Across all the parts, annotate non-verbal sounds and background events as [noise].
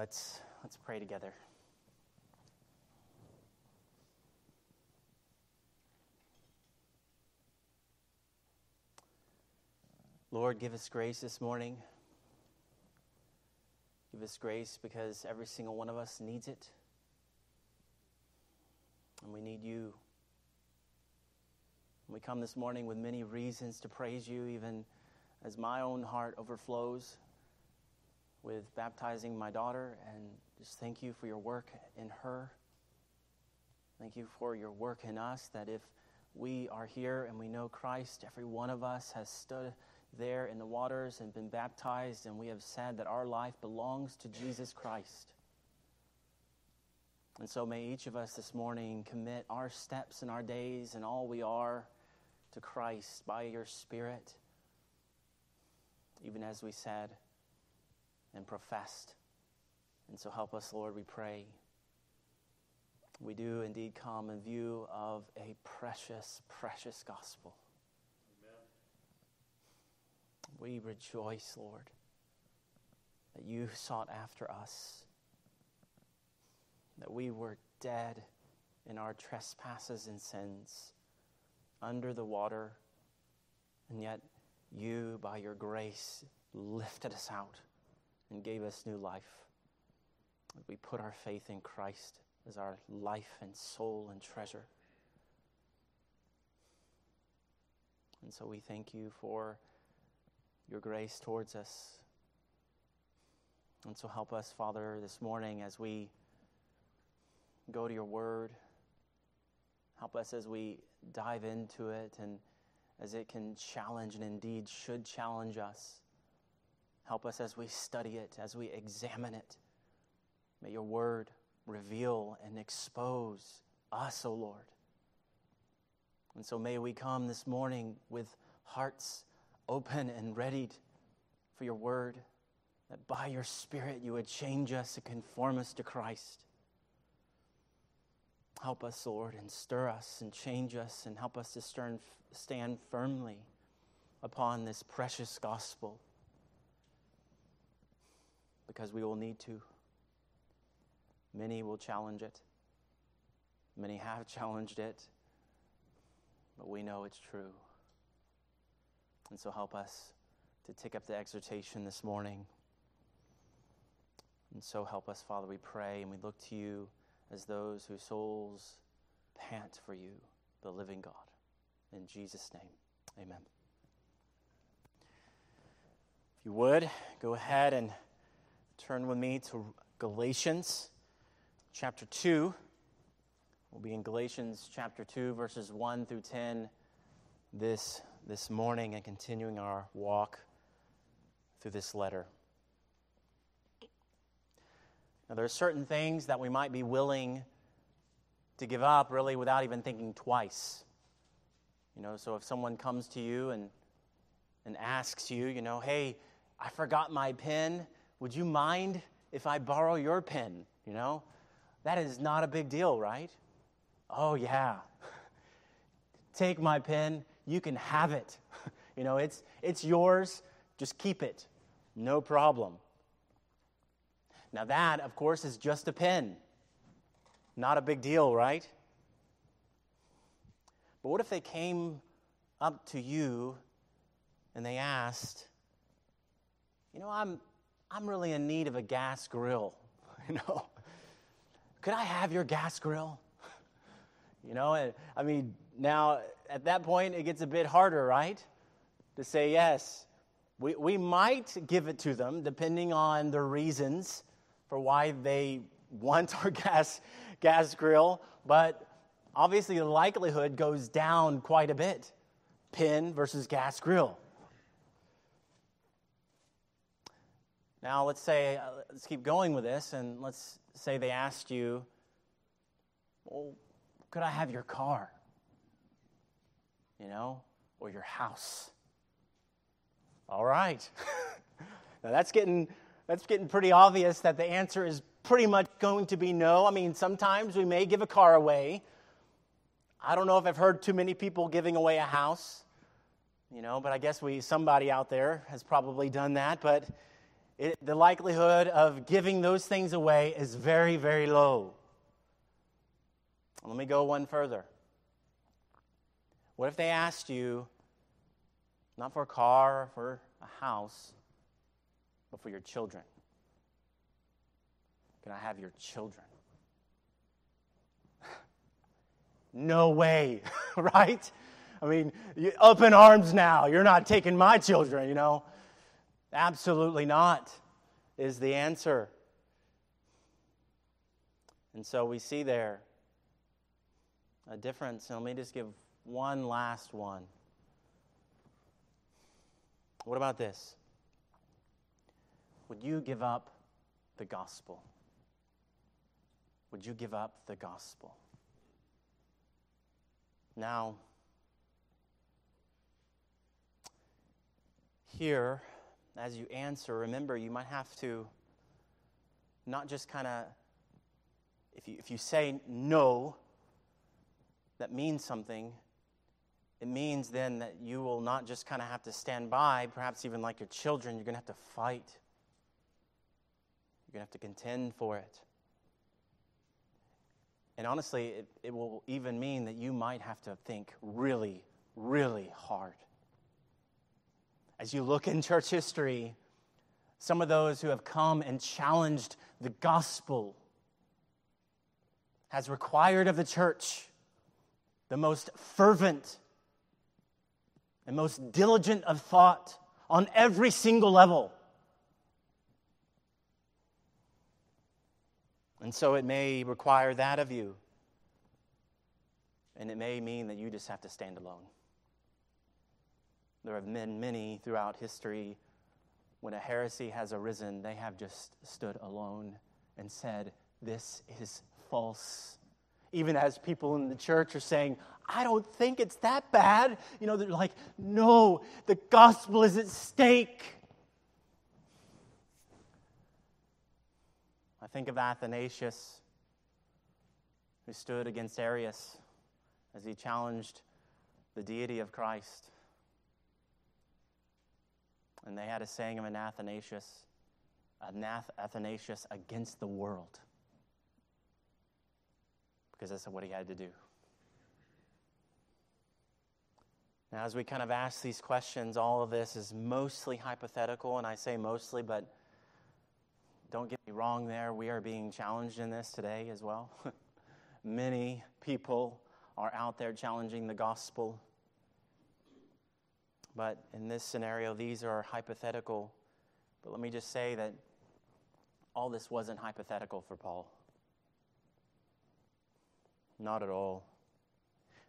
Let's, let's pray together. Lord, give us grace this morning. Give us grace because every single one of us needs it. And we need you. We come this morning with many reasons to praise you, even as my own heart overflows with baptizing my daughter. And just thank you for your work in her. Thank you for your work in us, that if we are here and we know Christ, every one of us has stood there in the waters and been baptized, and we have said that our life belongs to Jesus Christ. And so may each of us this morning commit our steps and our days and all we are to Christ by your Spirit, even as we said and professed. And so help us, Lord, we pray. We do indeed come in view of a precious, precious gospel. Amen. We rejoice, Lord, that you sought after us, that we were dead in our trespasses and sins under the water, and yet you, by your grace, lifted us out and gave us new life. We put our faith in Christ as our life and soul and treasure. And so we thank you for your grace towards us. And so help us, Father, this morning as we go to your word. Help us as we dive into it and as it can challenge and indeed should challenge us. Help us as we study it, as we examine it. May your word reveal and expose us, O oh Lord. And so may we come this morning with hearts open and readied for your word, that by your Spirit you would change us and conform us to Christ. Help us, Lord, and stir us and change us and help us to stand firmly upon this precious gospel because we will need to. Many will challenge it, many have [laughs] challenged it, but we know it's true. And so help us to take up the exhortation this morning. And so help us, Father, we pray and we look to you as those whose souls pant for you, the living God. In Jesus' name, amen. If you would, go ahead and turn with me to Galatians chapter 2. We'll be in Galatians chapter 2, verses 1 through 10 this, this morning and continuing our walk through this letter. Now, there are certain things that we might be willing to give up really without even thinking twice. You know, so if someone comes to you and, and asks you, you know, hey, I forgot my pen, would you mind if I borrow your pen? You know, that is not a big deal, right? Oh, yeah. [laughs] Take my pen, you can have it. [laughs] you know, it's, it's yours, just keep it. No problem. Now, that, of course, is just a pen. Not a big deal, right? But what if they came up to you and they asked, You know, I'm, I'm really in need of a gas grill. [laughs] You know, could I have your gas grill? [laughs] You know, and, I mean, now at that point it gets a bit harder, right? To say yes. We, we might give it to them depending on the reasons for why they [laughs] want our gas, gas grill, but obviously the likelihood goes down quite a bit. Pin versus gas grill. Now, let's say, uh, let's keep going with this, and let's say they asked you, Well, could I have your car? You know, or your house? All right. [laughs] now, that's getting that's getting pretty obvious that the answer is pretty much going to be no. I mean, sometimes we may give a car away. I don't know if I've heard too many people giving away a house, you know, but I guess we somebody out there has probably done that. But it, the likelihood of giving those things away is very, very low. Let me go one further. What if they asked you, not for a car or for a house, but for your children? Can I have your children? [laughs] no way, [laughs] right? I mean, up in arms now. You're not taking my children, you know? Absolutely not, is the answer. And so we see there a difference. And let me just give one last one. What about this? Would you give up the gospel? Would you give up the gospel? Now, here, as you answer, remember you might have to not just kind of, if you, if you say no, that means something. It means then that you will not just kind of have to stand by, perhaps even like your children, you're going to have to fight. You're going to have to contend for it. And honestly, it, it will even mean that you might have to think really, really hard. As you look in church history, some of those who have come and challenged the gospel has required of the church the most fervent and most diligent of thought on every single level. And so it may require that of you. And it may mean that you just have to stand alone. There have been many throughout history when a heresy has arisen, they have just stood alone and said, This is false. Even as people in the church are saying, I don't think it's that bad. You know, they're like, No, the gospel is at stake. I think of Athanasius, who stood against Arius as he challenged the deity of Christ. And they had a saying of an Athanasius, Athanasius against the world. Because that's what he had to do. Now, as we kind of ask these questions, all of this is mostly hypothetical, and I say mostly, but don't get me wrong there. We are being challenged in this today as well. [laughs] Many people are out there challenging the gospel but in this scenario, these are hypothetical. But let me just say that all this wasn't hypothetical for Paul. Not at all.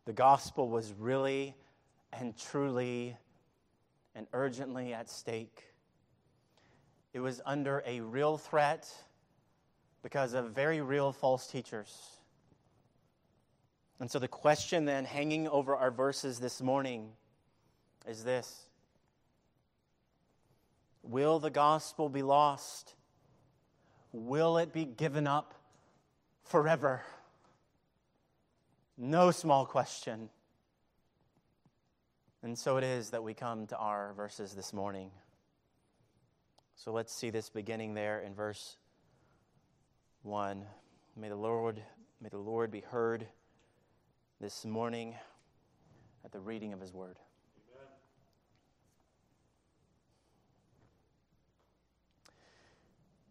The gospel was really and truly and urgently at stake. It was under a real threat because of very real false teachers. And so, the question then hanging over our verses this morning is this Will the gospel be lost? Will it be given up forever? No small question. And so it is that we come to our verses this morning. So let's see this beginning there in verse 1. May the Lord, may the Lord be heard this morning at the reading of his word.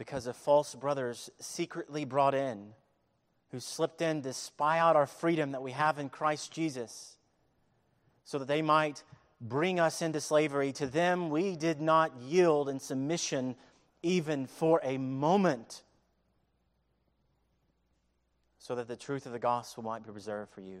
because of false brothers secretly brought in who slipped in to spy out our freedom that we have in Christ Jesus so that they might bring us into slavery. To them, we did not yield in submission even for a moment so that the truth of the gospel might be preserved for you.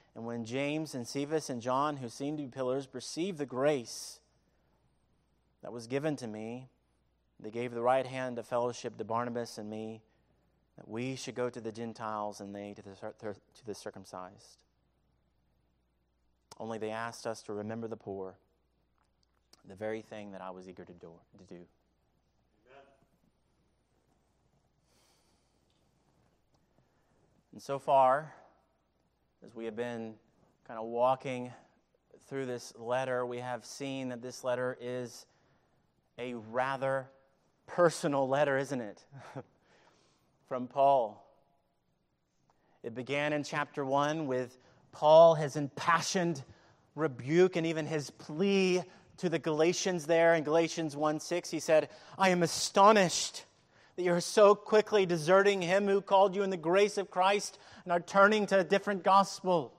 And when James and Cephas and John, who seemed to be pillars, perceived the grace that was given to me, they gave the right hand of fellowship to Barnabas and me, that we should go to the Gentiles and they to the, to the circumcised. Only they asked us to remember the poor, the very thing that I was eager to do. To do. And so far, as we have been kind of walking through this letter, we have seen that this letter is a rather personal letter, isn't it? [laughs] From Paul. It began in chapter 1 with Paul, his impassioned rebuke and even his plea to the Galatians there in Galatians 1 6. He said, I am astonished that you're so quickly deserting him who called you in the grace of Christ and are turning to a different gospel.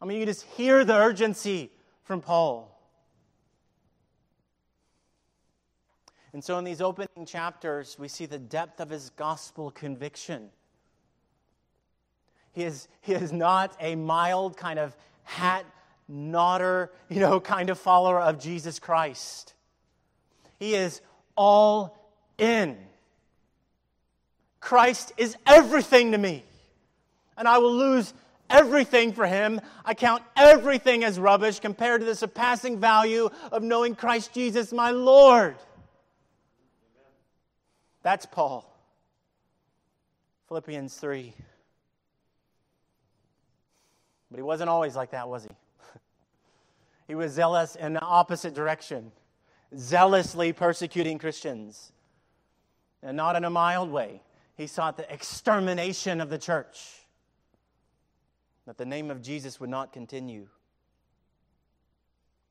I mean, you just hear the urgency from Paul. And so, in these opening chapters, we see the depth of his gospel conviction. He is, he is not a mild kind of hat nodder, you know, kind of follower of Jesus Christ. He is all in. Christ is everything to me, and I will lose everything for him. I count everything as rubbish compared to the surpassing value of knowing Christ Jesus, my Lord. That's Paul. Philippians 3. But he wasn't always like that, was he? [laughs] he was zealous in the opposite direction, zealously persecuting Christians. And not in a mild way. He sought the extermination of the church, that the name of Jesus would not continue.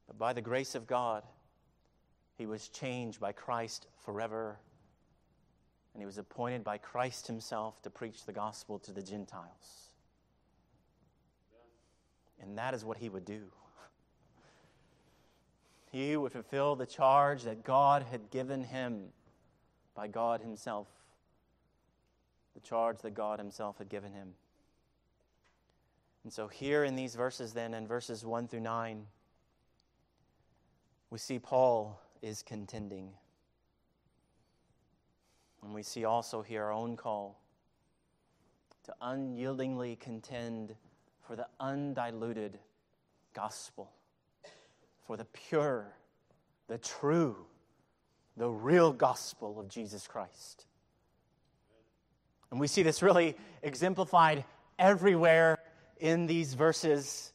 But by the grace of God, he was changed by Christ forever and he was appointed by Christ himself to preach the gospel to the Gentiles. And that is what he would do. He would fulfill the charge that God had given him by God himself. The charge that God himself had given him. And so, here in these verses, then, in verses 1 through 9, we see Paul is contending. And we see also here our own call to unyieldingly contend for the undiluted gospel, for the pure, the true, the real gospel of Jesus Christ. And we see this really exemplified everywhere in these verses.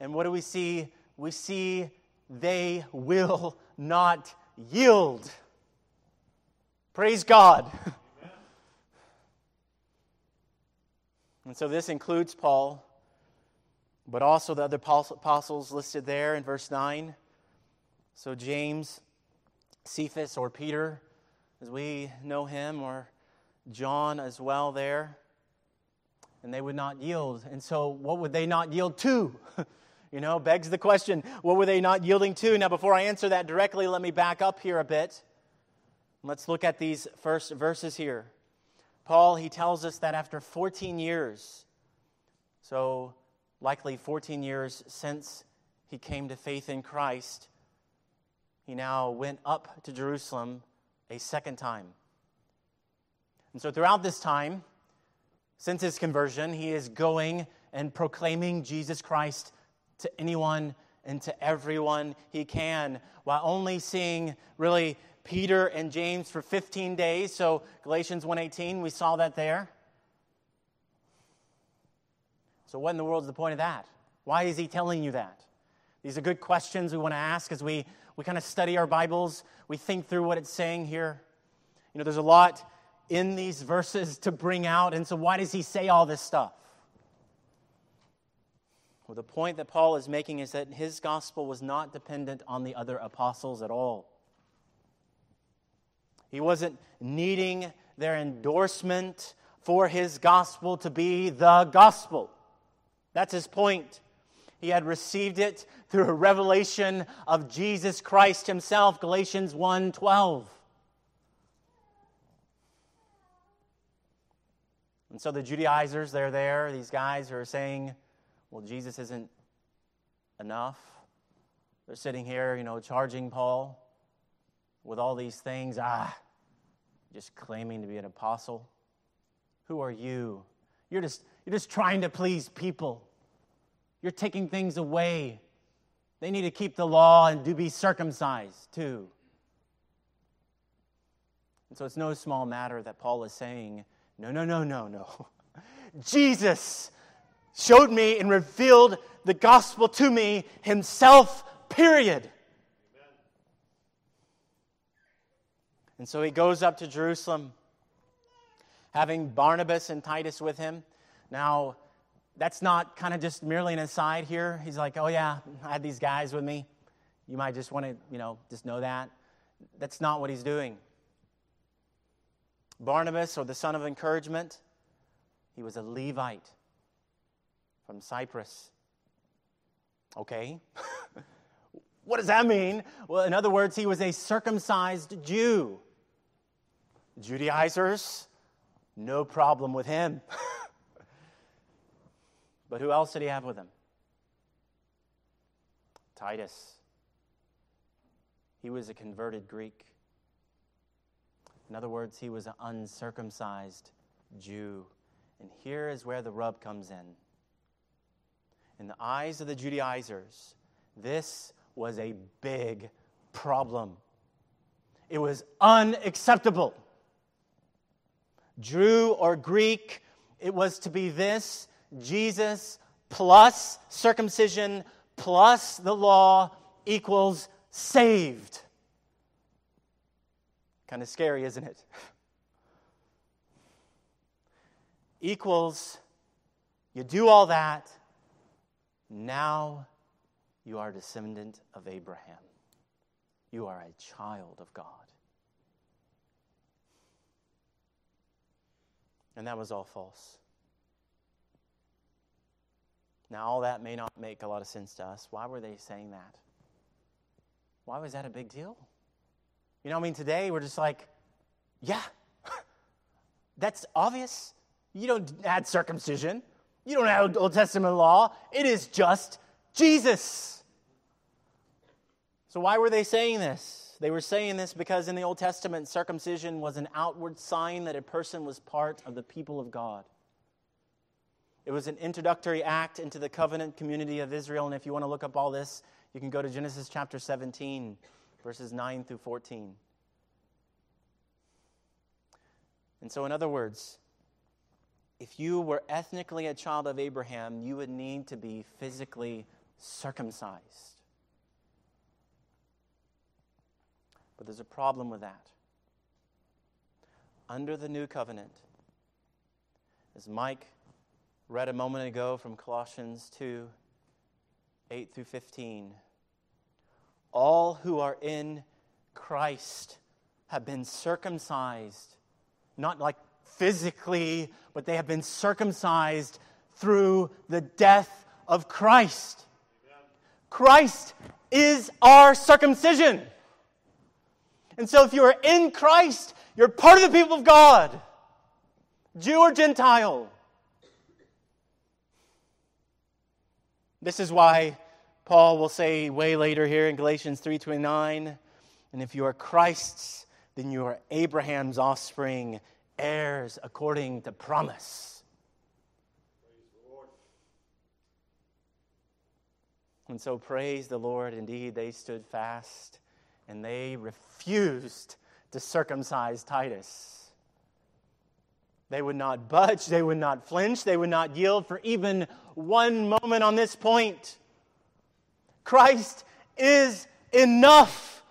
And what do we see? We see they will not yield. Praise God. [laughs] and so this includes Paul, but also the other apostles listed there in verse 9. So James, Cephas, or Peter, as we know him, or John as well there. And they would not yield. And so, what would they not yield to? [laughs] you know, begs the question what were they not yielding to? Now, before I answer that directly, let me back up here a bit. Let's look at these first verses here. Paul, he tells us that after 14 years, so likely 14 years since he came to faith in Christ, he now went up to Jerusalem a second time. And so throughout this time, since his conversion, he is going and proclaiming Jesus Christ to anyone and to everyone he can, while only seeing really Peter and James for 15 days. So Galatians 1:18, we saw that there. So what in the world is the point of that? Why is he telling you that? These are good questions we want to ask as we, we kind of study our Bibles. We think through what it's saying here. You know, there's a lot in these verses to bring out. And so, why does he say all this stuff? Well, the point that Paul is making is that his gospel was not dependent on the other apostles at all. He wasn't needing their endorsement for his gospel to be the gospel. That's his point. He had received it through a revelation of Jesus Christ himself, Galatians 1:12. And so the Judaizers, they're there, these guys are saying, well, Jesus isn't enough. They're sitting here, you know, charging Paul with all these things. Ah, just claiming to be an apostle. Who are you? You're just, you're just trying to please people. You're taking things away. They need to keep the law and to be circumcised too. And so it's no small matter that Paul is saying, no, no, no, no, no. [laughs] Jesus showed me and revealed the gospel to me himself, period. And so he goes up to Jerusalem, having Barnabas and Titus with him. Now, that's not kind of just merely an aside here. He's like, oh, yeah, I had these guys with me. You might just want to, you know, just know that. That's not what he's doing. Barnabas, or the son of encouragement, he was a Levite from Cyprus. Okay. [laughs] what does that mean? Well, in other words, he was a circumcised Jew. Judaizers, no problem with him. [laughs] but who else did he have with him? Titus. He was a converted Greek. In other words, he was an uncircumcised Jew. And here is where the rub comes in. In the eyes of the Judaizers, this was a big problem. It was unacceptable. Jew or Greek, it was to be this Jesus plus circumcision plus the law equals saved. Kind of scary, isn't it? [laughs] Equals, you do all that, now you are a descendant of Abraham. You are a child of God. And that was all false. Now, all that may not make a lot of sense to us. Why were they saying that? Why was that a big deal? You know, I mean, today we're just like, yeah, [laughs] that's obvious. You don't add circumcision, you don't add Old Testament law. It is just Jesus. So, why were they saying this? They were saying this because in the Old Testament, circumcision was an outward sign that a person was part of the people of God. It was an introductory act into the covenant community of Israel. And if you want to look up all this, you can go to Genesis chapter 17 verses 9 through 14. And so, in other words, if you were ethnically a child of Abraham, you would need to be physically circumcised. But there's a problem with that. Under the new covenant, as Mike read a moment ago from Colossians 2 8 through 15, all who are in Christ have been circumcised, not like physically, but they have been circumcised through the death of Christ. Christ is our circumcision. And so, if you are in Christ, you're part of the people of God, Jew or Gentile. This is why Paul will say way later here in Galatians 3:29, and if you are Christ's, then you are Abraham's offspring, heirs according to promise. And so praise the Lord. Indeed, they stood fast and they refused to circumcise Titus. They would not budge, they would not flinch, they would not yield for even one moment on this point. Christ is enough,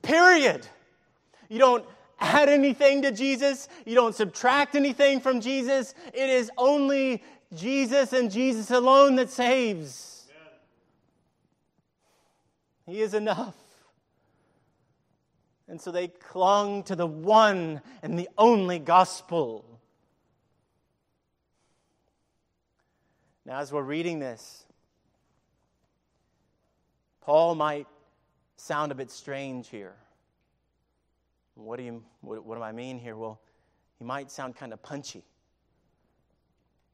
period. You don't add anything to Jesus, you don't subtract anything from Jesus. It is only Jesus and Jesus alone that saves. He is enough. And so they clung to the one and the only gospel. Now, as we're reading this, Paul might sound a bit strange here. What do, you, what, what do I mean here? Well, he might sound kind of punchy.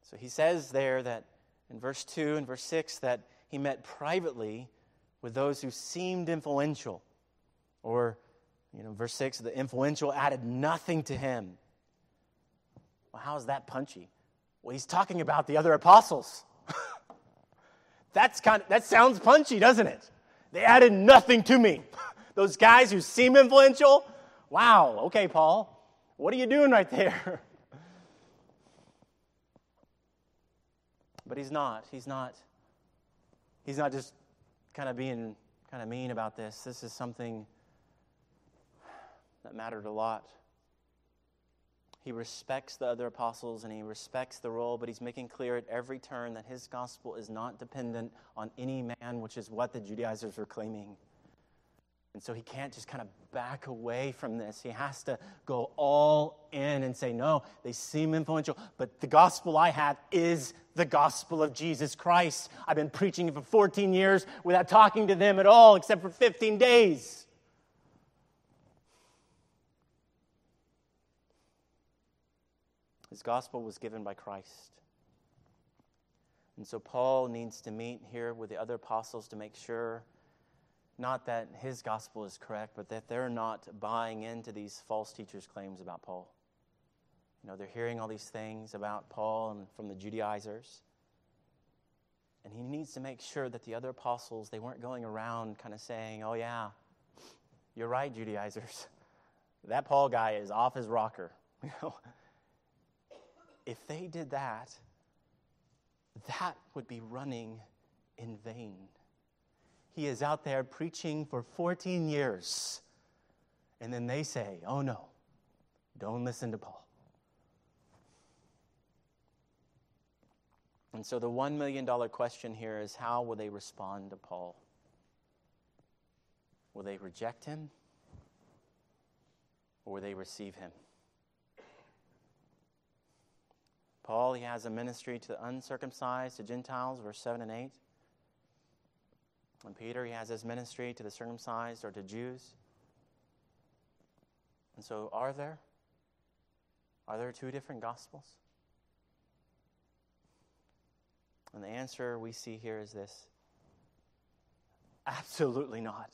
So he says there that in verse 2 and verse 6 that he met privately with those who seemed influential. Or, you know, verse 6, the influential added nothing to him. Well, how is that punchy? Well, he's talking about the other apostles. [laughs] That's kind of, that sounds punchy, doesn't it? They added nothing to me. [laughs] Those guys who seem influential, wow, okay, Paul, what are you doing right there? [laughs] But he's not. He's not. He's not just kind of being kind of mean about this. This is something that mattered a lot. He respects the other apostles and he respects the role, but he's making clear at every turn that his gospel is not dependent on any man, which is what the Judaizers were claiming. And so he can't just kind of back away from this. He has to go all in and say, No, they seem influential, but the gospel I have is the gospel of Jesus Christ. I've been preaching it for 14 years without talking to them at all, except for 15 days. His gospel was given by Christ. And so Paul needs to meet here with the other apostles to make sure not that his gospel is correct, but that they're not buying into these false teachers' claims about Paul. You know, they're hearing all these things about Paul and from the Judaizers. And he needs to make sure that the other apostles, they weren't going around kind of saying, oh, yeah, you're right, Judaizers. [laughs] That Paul guy is off his rocker. [laughs] You know, if they did that, that would be running in vain. He is out there preaching for 14 years, and then they say, Oh no, don't listen to Paul. And so the $1 million question here is how will they respond to Paul? Will they reject him? Or will they receive him? Paul, he has a ministry to the uncircumcised, to Gentiles, verse 7 and 8. And Peter, he has his ministry to the circumcised or to Jews. And so, are there? Are there two different gospels? And the answer we see here is this absolutely not.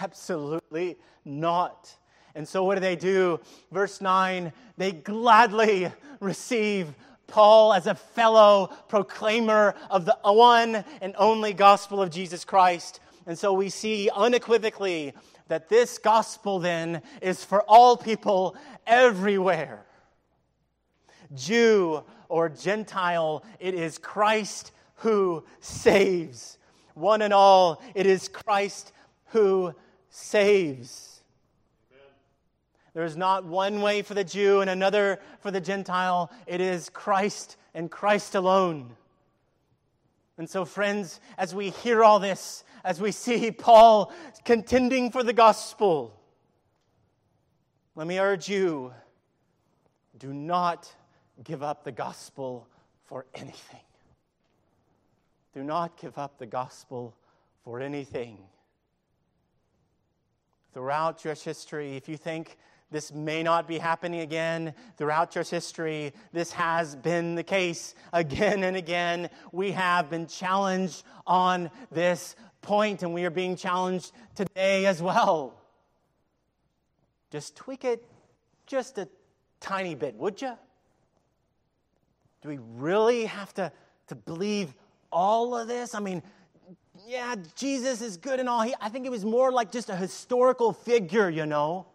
Absolutely not. And so, what do they do? Verse 9, they gladly receive Paul as a fellow proclaimer of the one and only gospel of Jesus Christ. And so, we see unequivocally that this gospel then is for all people everywhere. Jew or Gentile, it is Christ who saves. One and all, it is Christ who saves. There is not one way for the Jew and another for the Gentile. It is Christ and Christ alone. And so, friends, as we hear all this, as we see Paul contending for the gospel, let me urge you do not give up the gospel for anything. Do not give up the gospel for anything. Throughout church history, if you think this may not be happening again throughout church history. This has been the case again and again. We have been challenged on this point, and we are being challenged today as well. Just tweak it just a tiny bit, would you? Do we really have to, to believe all of this? I mean, yeah, Jesus is good and all. He, I think it was more like just a historical figure, you know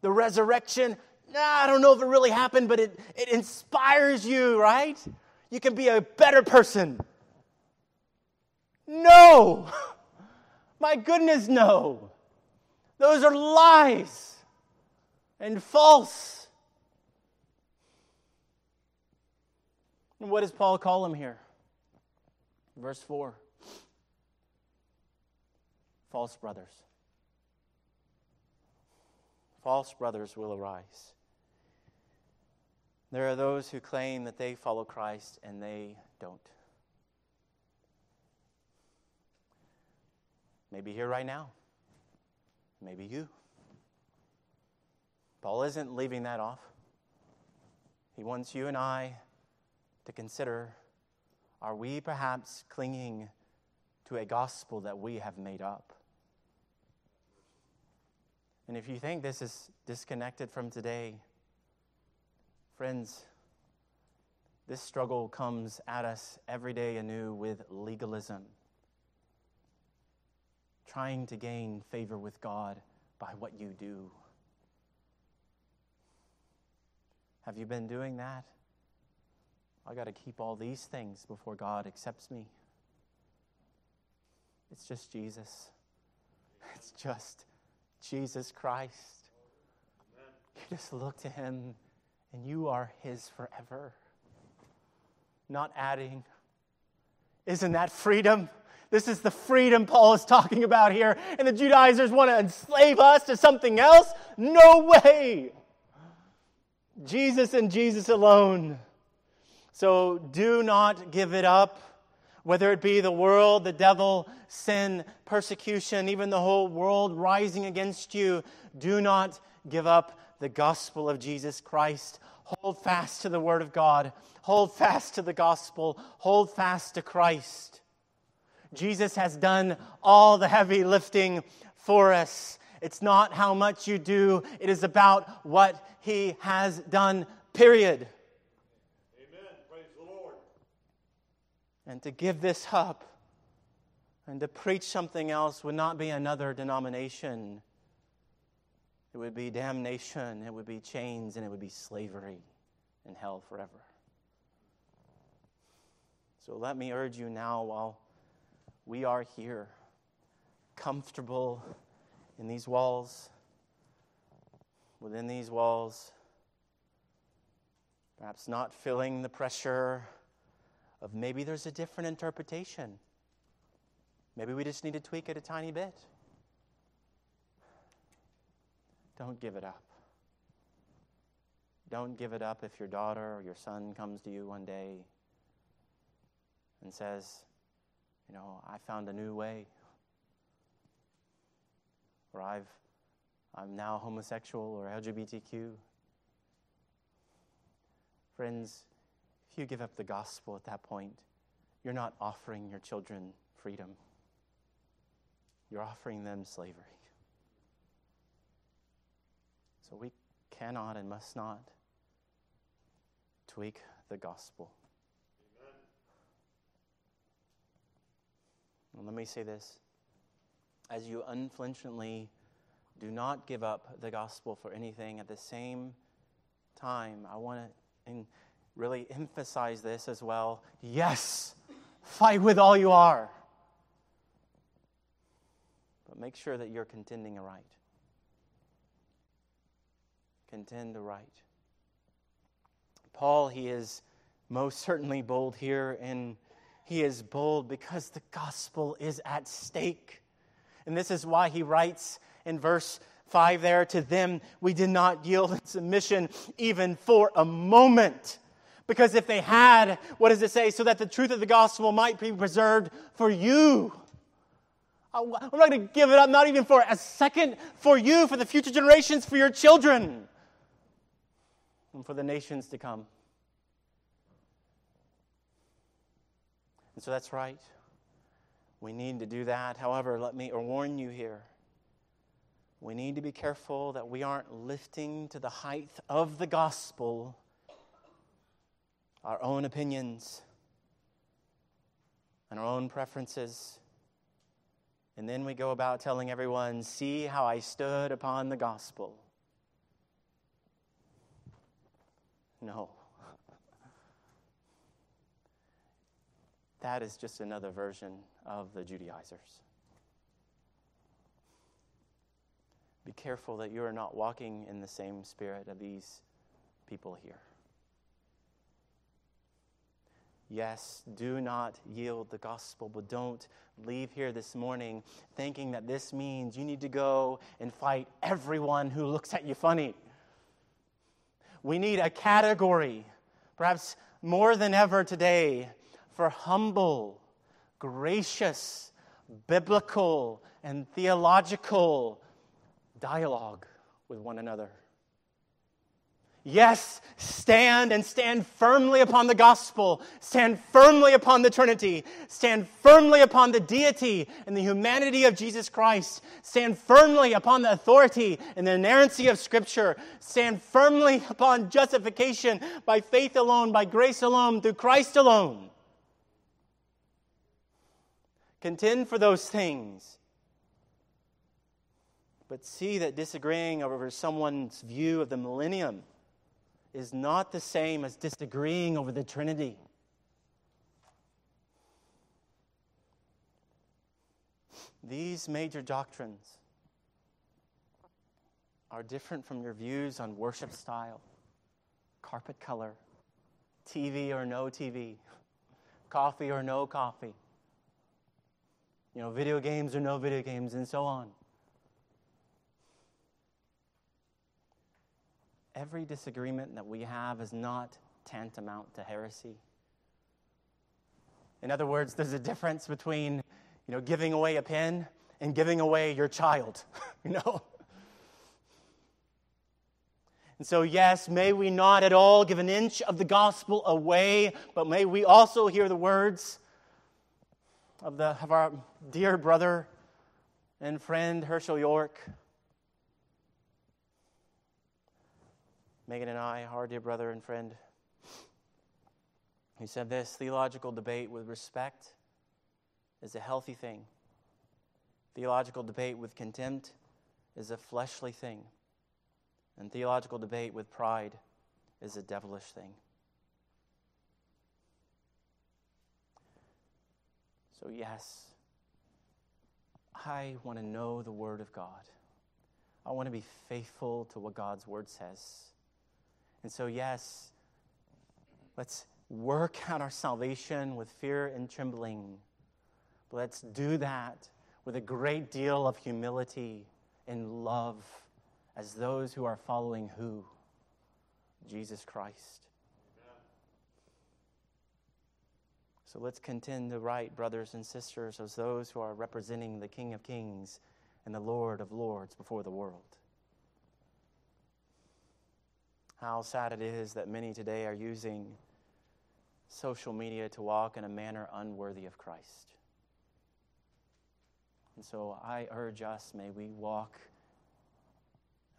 the resurrection, nah, I don't know if it really happened, but it, it inspires you, right? You can be a better person. No! [laughs] My goodness, no. Those are lies and false. And what does Paul call him here? Verse 4. false brothers. False brothers will arise. There are those who claim that they follow Christ and they don't. Maybe here right now. Maybe you. Paul isn't leaving that off. He wants you and I to consider are we perhaps clinging to a gospel that we have made up? And if you think this is disconnected from today, friends, this struggle comes at us every day anew with legalism, trying to gain favor with God by what you do. Have you been doing that? I got to keep all these things before God accepts me. It's just Jesus. [laughs] It's just Jesus Christ. You just look to him and you are his forever. Not adding. Isn't that freedom? This is the freedom Paul is talking about here. And the Judaizers want to enslave us to something else? No way. Jesus and Jesus alone. So do not give it up, whether it be the world, the devil, sin, persecution, even the whole world rising against you. Do not give up the gospel of Jesus Christ. Hold fast to the word of God. Hold fast to the gospel. Hold fast to Christ. Jesus has done all the heavy lifting for us. It's not how much you do, it is about what he has done, period. Amen. Praise the Lord. And to give this up and to preach something else would not be another denomination. It would be damnation, it would be chains, and it would be slavery in hell forever. So let me urge you now while we are here, comfortable in these walls, within these walls, perhaps not feeling the pressure of maybe there's a different interpretation. Maybe we just need to tweak it a tiny bit. Don't give it up. Don't give it up if your daughter or your son comes to you one day and says, You know, I found a new way or I've, I'm now homosexual or LGBTQ. Friends, if you give up the gospel at that point, you're not offering your children freedom, you're offering them slavery. So we cannot and must not tweak the gospel. And let me say this as you unflinchingly do not give up the gospel for anything at the same time, I want to really emphasize this as well. Yes, fight with all you are. But make sure that you're contending aright. Contend aright. Paul, he is most certainly bold here, and he is bold because the gospel is at stake. And this is why he writes in verse 5 there to them, we did not yield in submission even for a moment. Because if they had, what does it say? So that the truth of the gospel might be preserved for you. I'm not going to give it up, not even for a second, for you, for the future generations, for your children, and for the nations to come. And so that's right. We need to do that. However, let me warn you here. We need to be careful that we aren't lifting to the height of the gospel our own opinions and our own preferences. And then we go about telling everyone, see how I stood upon the gospel. No. [laughs] That is just another version of the Judaizers. Be careful that you are not walking in the same spirit of these people here. Yes, do not yield the gospel, but don't leave here this morning thinking that this means you need to go and fight everyone who looks at you funny. We need a category, perhaps more than ever today, for humble, gracious, biblical, and theological dialogue with one another. Yes, stand and stand firmly upon the gospel. Stand firmly upon the Trinity. Stand firmly upon the deity and the humanity of Jesus Christ. Stand firmly upon the authority and the inerrancy of Scripture. Stand firmly upon justification by faith alone, by grace alone, through Christ alone. Contend for those things. But see that disagreeing over someone's view of the millennium is not the same as disagreeing over the Trinity. These major doctrines are different from your views on worship style, carpet color, TV or no TV, [laughs] coffee or no coffee, you know, video games or no video games, and so on. Every disagreement that we have is not tantamount to heresy. In other words, there's a difference between, you know, giving away a pen and giving away your child, [laughs] you know? And so, yes, may we not at all give an inch of the gospel away, but may we also hear the words of, the, of our dear brother and friend Hershael York. Megan and I, our dear brother and friend, he said this theological debate with respect is a healthy thing. Theological debate with contempt is a fleshly thing. And theological debate with pride is a devilish thing. So, yes, I want to know the Word of God. I want to be faithful to what God's Word says. And so, yes, let's work out our salvation with fear and trembling. But let's do that with a great deal of humility and love as those who are following who? Jesus Christ. So let's contend the right, brothers and sisters, as those who are representing the King of Kings and the Lord of Lords before the world. How sad it is that many today are using social media to walk in a manner unworthy of Christ. And so I urge us, may we walk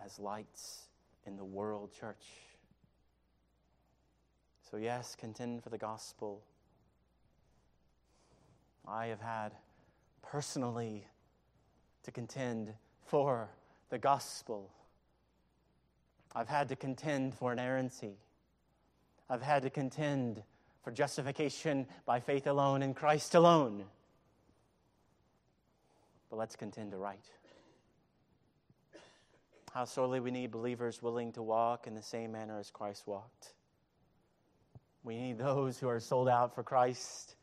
as lights in the world, church. So, yes, contend for the gospel. I have had personally to contend for the gospel I've had to contend for inerrancy. I've had to contend for justification by faith alone in Christ alone. But let's contend to right. How sorely we need believers willing to walk in the same manner as Christ walked. We need those who are sold out for Christ,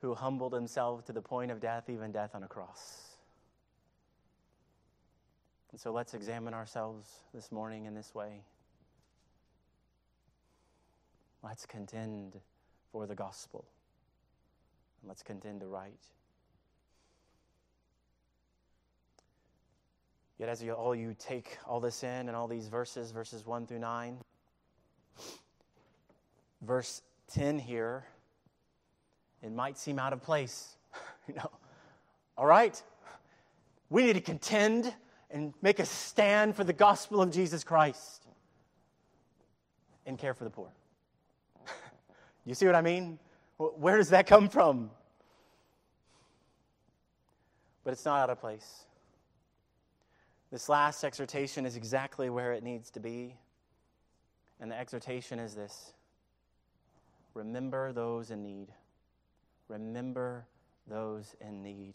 who humbled himself to the point of death, even death on a cross. And so let's examine ourselves this morning in this way. Let's contend for the gospel. And let's contend to right. Yet, as you, all you take all this in and all these verses, verses 1 through 9, verse 10 here, it might seem out of place. [laughs] you know, all right, we need to contend and make a stand for the gospel of Jesus Christ and care for the poor. [laughs] you see what I mean? Where does that come from? But it's not out of place. This last exhortation is exactly where it needs to be. And the exhortation is this Remember those in need. Remember those in need.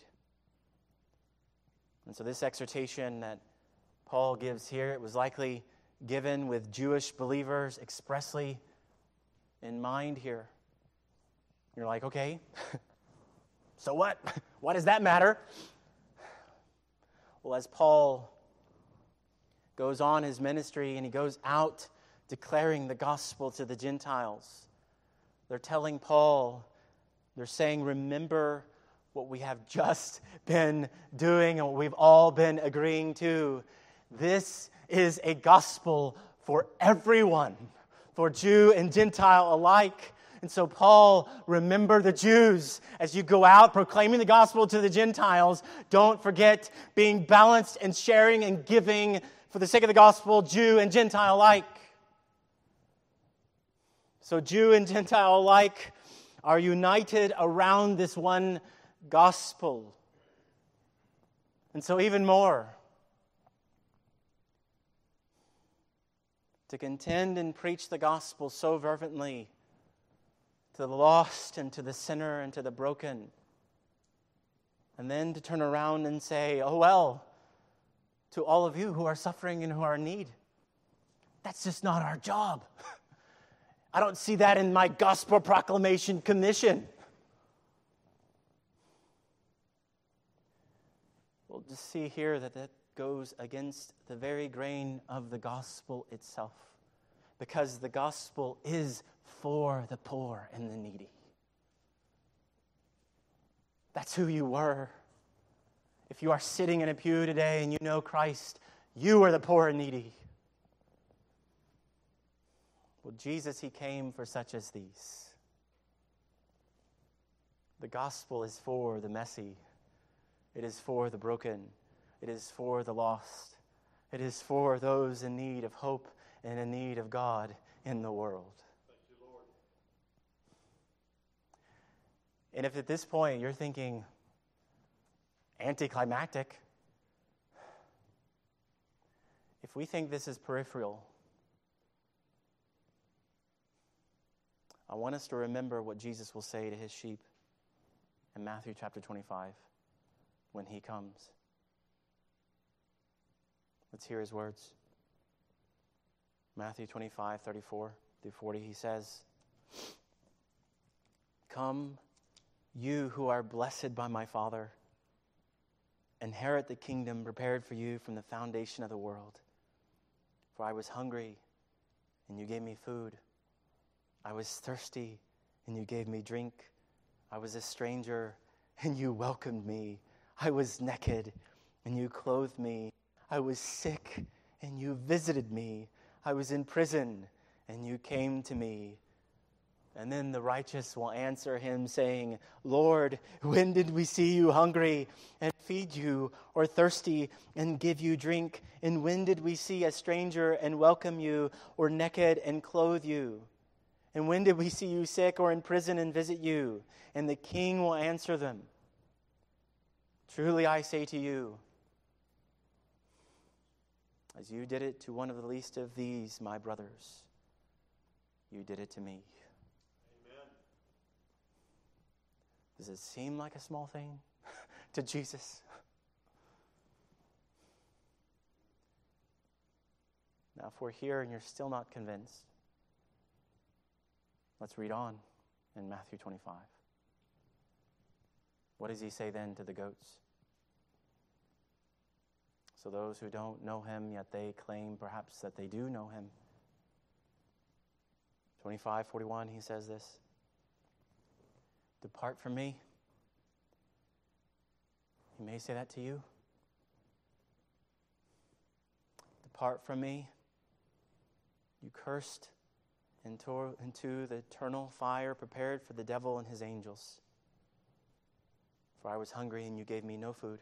And so, this exhortation that Paul gives here, it was likely given with Jewish believers expressly in mind here. You're like, okay, [laughs] so what? [laughs] Why does that matter? Well, as Paul goes on his ministry and he goes out declaring the gospel to the Gentiles, they're telling Paul, they're saying, remember what we have just [laughs] been doing and what we've all been agreeing to. This is a gospel for everyone, for Jew and Gentile alike. And so, Paul, remember the Jews as you go out proclaiming the gospel to the Gentiles. Don't forget being balanced and sharing and giving for the sake of the gospel, Jew and Gentile alike. So, Jew and Gentile alike are united around this one gospel. And so, even more, to contend and preach the gospel so fervently to the lost and to the sinner and to the broken. And then to turn around and say, oh, well, to all of you who are suffering and who are in need. That's just not our job. [laughs] I don't see that in my gospel proclamation commission. We'll just see here that that goes against the very grain of the gospel itself because the gospel is for the poor and the needy. That's who you were. If you are sitting in a pew today and you know Christ, you are the poor and needy. Well, Jesus, He came for such as these. The gospel is for the messy, it is for the broken, it is for the lost, it is for those in need of hope and in need of God in the world. And if at this point you're thinking anticlimactic, if we think this is peripheral, I want us to remember what Jesus will say to his sheep in Matthew chapter 25 when he comes. Let's hear his words. Matthew 25, 34 through 40, he says, Come you who are blessed by my Father, inherit the kingdom prepared for you from the foundation of the world. For I was hungry, and you gave me food. I was thirsty, and you gave me drink. I was a stranger, and you welcomed me. I was naked, and you clothed me. I was sick, and you visited me. I was in prison, and you came to me. And then the righteous will answer him, saying, Lord, when did we see you hungry and feed you, or thirsty and give you drink? And when did we see a stranger and welcome you, or naked and clothe you? And when did we see you sick or in prison and visit you? And the king will answer them Truly I say to you, as you did it to one of the least of these, my brothers, you did it to me. Amen. Does it seem like a small thing [laughs] to Jesus? Now, if we're here and you're still not convinced, let's read on in Matthew 25. What does he say then to the goats? So, those who don't know him, yet they claim perhaps that they do know him. 25 41, he says this. Depart from me. He may say that to you. Depart from me, you cursed, into, into the eternal fire prepared for the devil and his angels. For I was hungry and you gave me no food.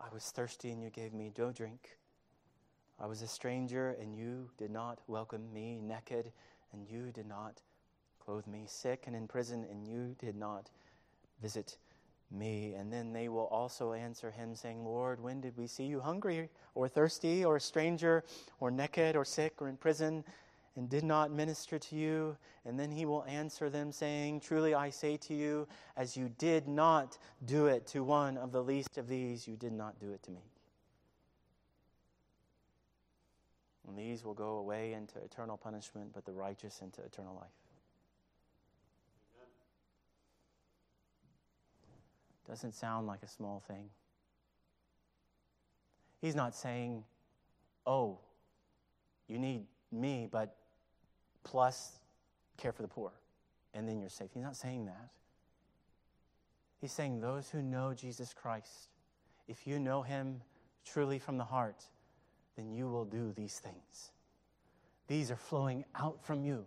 I was thirsty and you gave me no drink. I was a stranger and you did not welcome me, naked and you did not clothe me, sick and in prison, and you did not visit me. And then they will also answer him, saying, Lord, when did we see you hungry or thirsty or a stranger or naked or sick or in prison and did not minister to you? And then he will answer them, saying, Truly I say to you, as you did not do it to one of the least of these, you did not do it to me. And these will go away into eternal punishment, but the righteous into eternal life. doesn't sound like a small thing. He's not saying, oh, you need me, but plus care for the poor, and then you're safe. He's not saying that. He's saying those who know Jesus Christ, if you know him truly from the heart, then you will do these things. These are flowing out from you.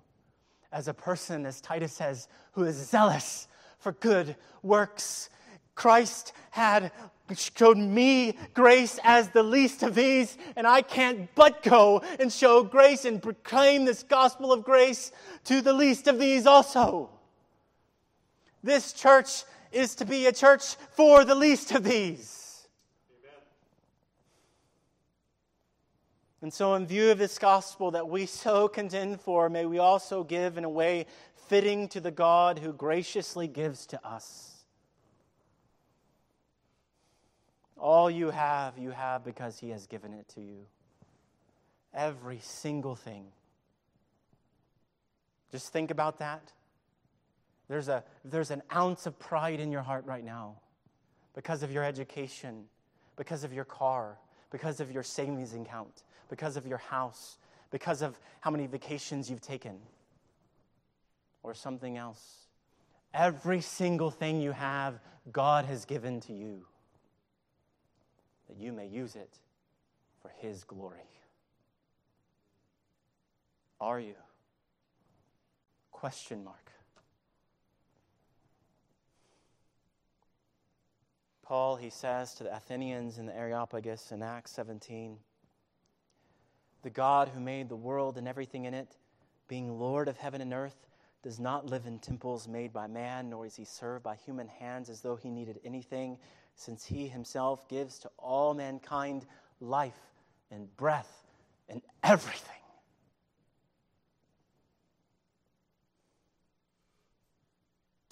As a person, as Titus says, who is zealous for good works, Christ had showed me grace as the least of these, and I can't but go and show grace and proclaim this gospel of grace to the least of these also. This church is to be a church for the least of these. And so, in view of this gospel that we so contend for, may we also give in a way fitting to the God who graciously gives to us. All you have, you have because He has given it to you. Every single thing. Just think about that. There's, a, there's an ounce of pride in your heart right now because of your education, because of your car, because of your savings account, because of your house, because of how many vacations you've taken, or something else. Every single thing you have, God has given to you that you may use it for His glory. Are you? Question mark. Paul, he says to the Athenians in the Areopagus in Acts 17 The God who made the world and everything in it, being Lord of heaven and earth, does not live in temples made by man, nor is he served by human hands as though he needed anything, since he himself gives to all mankind life and breath and everything.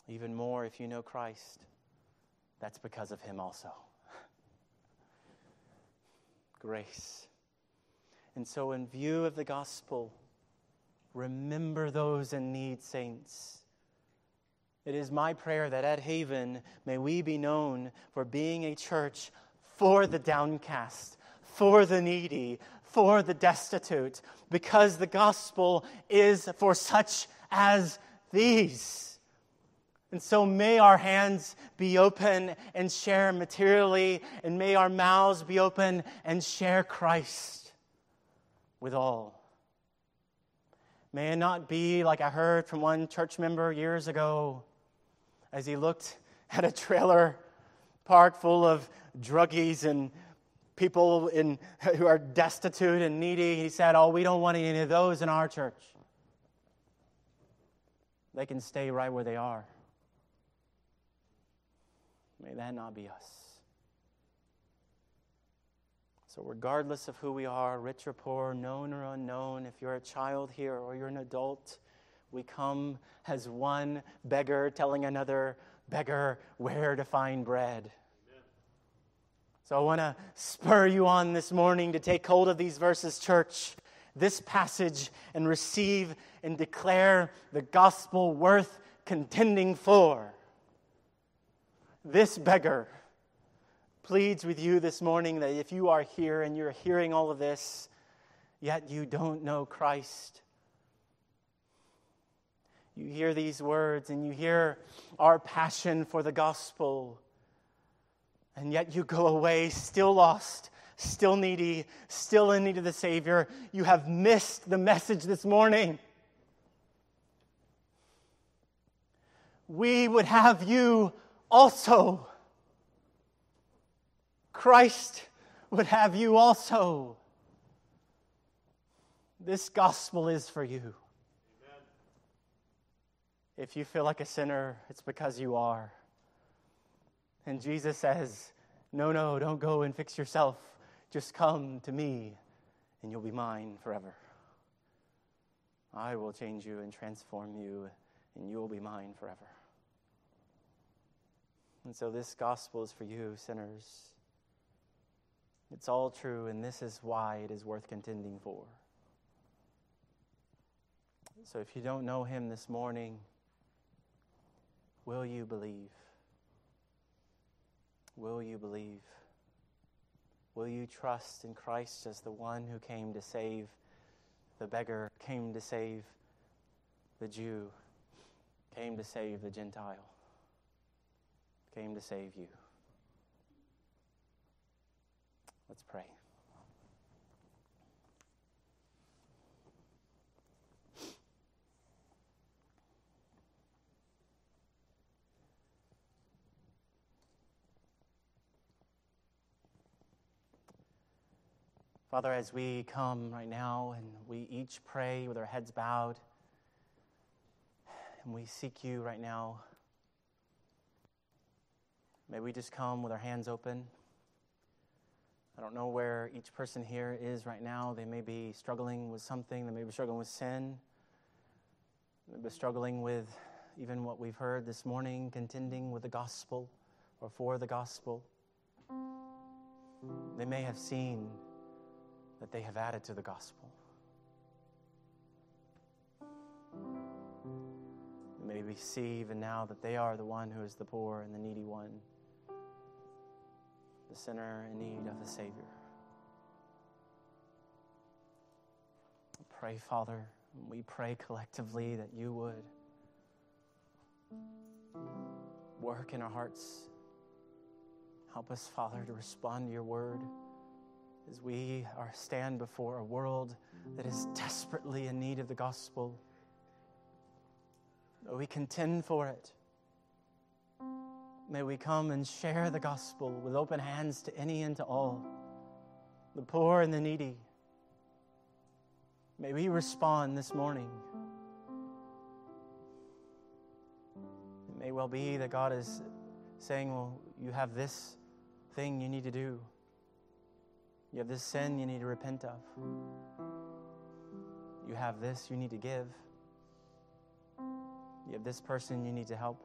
Even more, if you know Christ, that's because of him also. [laughs] Grace. And so, in view of the gospel, remember those in need, saints. It is my prayer that at Haven, may we be known for being a church for the downcast, for the needy, for the destitute, because the gospel is for such as these. And so may our hands be open and share materially, and may our mouths be open and share Christ with all. May it not be like I heard from one church member years ago as he looked [laughs] at a trailer park full of druggies and people in, [laughs] who are destitute and needy. He said, Oh, we don't want any of those in our church. They can stay right where they are. May that not be us. So, regardless of who we are, rich or poor, known or unknown, if you're a child here or you're an adult, we come as one beggar telling another beggar where to find bread. So I want to spur you on this morning to take hold of these verses, church, this passage, and receive and declare the gospel worth contending for. This beggar pleads with you this morning that if you are here and you're hearing all of this, yet you don't know Christ, you hear these words and you hear our passion for the gospel, and yet you go away still lost, still needy, still in need of the Savior. You have missed the message this morning. We would have you also. Christ would have you also. This gospel is for you. If you feel like a sinner, it's because you are. And Jesus says, No, no, don't go and fix yourself. Just come to me, and you'll be mine forever. I will change you and transform you, and you will be mine forever. And so, this gospel is for you, sinners. It's all true, and this is why it is worth contending for. So, if you don't know him this morning, Will you believe? Will you believe? Will you trust in Christ as the one who came to save the beggar, came to save the Jew, came to save the Gentile, came to save you? Let's pray. Father, as we come right now and we each pray with our heads bowed, and we seek you right now, may we just come with our hands open. I don't know where each person here is right now. They may be struggling with something, they may be struggling with sin, they may be struggling with even what we've heard this morning, contending with the gospel or for the gospel. They may have seen that they have added to the gospel. May we see even now that they are the one who is the poor and the needy one, the sinner in need of a Savior. Pray, Father, we pray collectively that you would work in our hearts. Help us, Father, to respond to your word as we are stand before a world that is desperately in need of the gospel. May we contend for it. May we come and share the gospel with open hands to any and to all, the poor and the needy. May we respond this morning. It may well be that God is saying, Well, you have this thing you need to do. You have this sin you need to repent of. You have this you need to give. You have this person you need to help.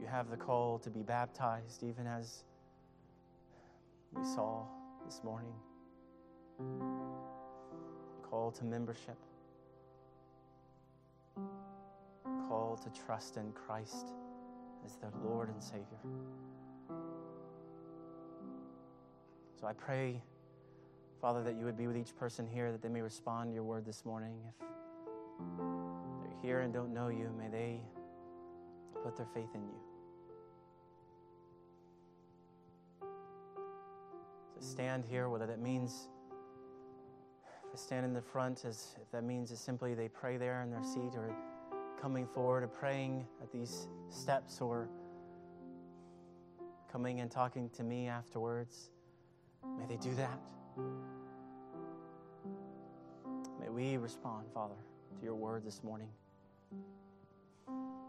You have the call to be baptized, even as we saw this morning. Call to membership. Call to trust in Christ as their Lord and Savior. So I pray, Father, that you would be with each person here, that they may respond to your word this morning. If they're here and don't know you, may they put their faith in you. To stand here, whether that means to stand in the front, as if that means is simply they pray there in their seat, or coming forward and praying at these steps, or coming and talking to me afterwards. May they do that. May we respond, Father, to your word this morning,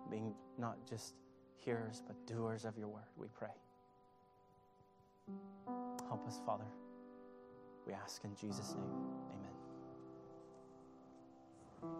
being not just hearers, but doers of your word, we pray. Help us, Father. We ask in Jesus' name. Amen.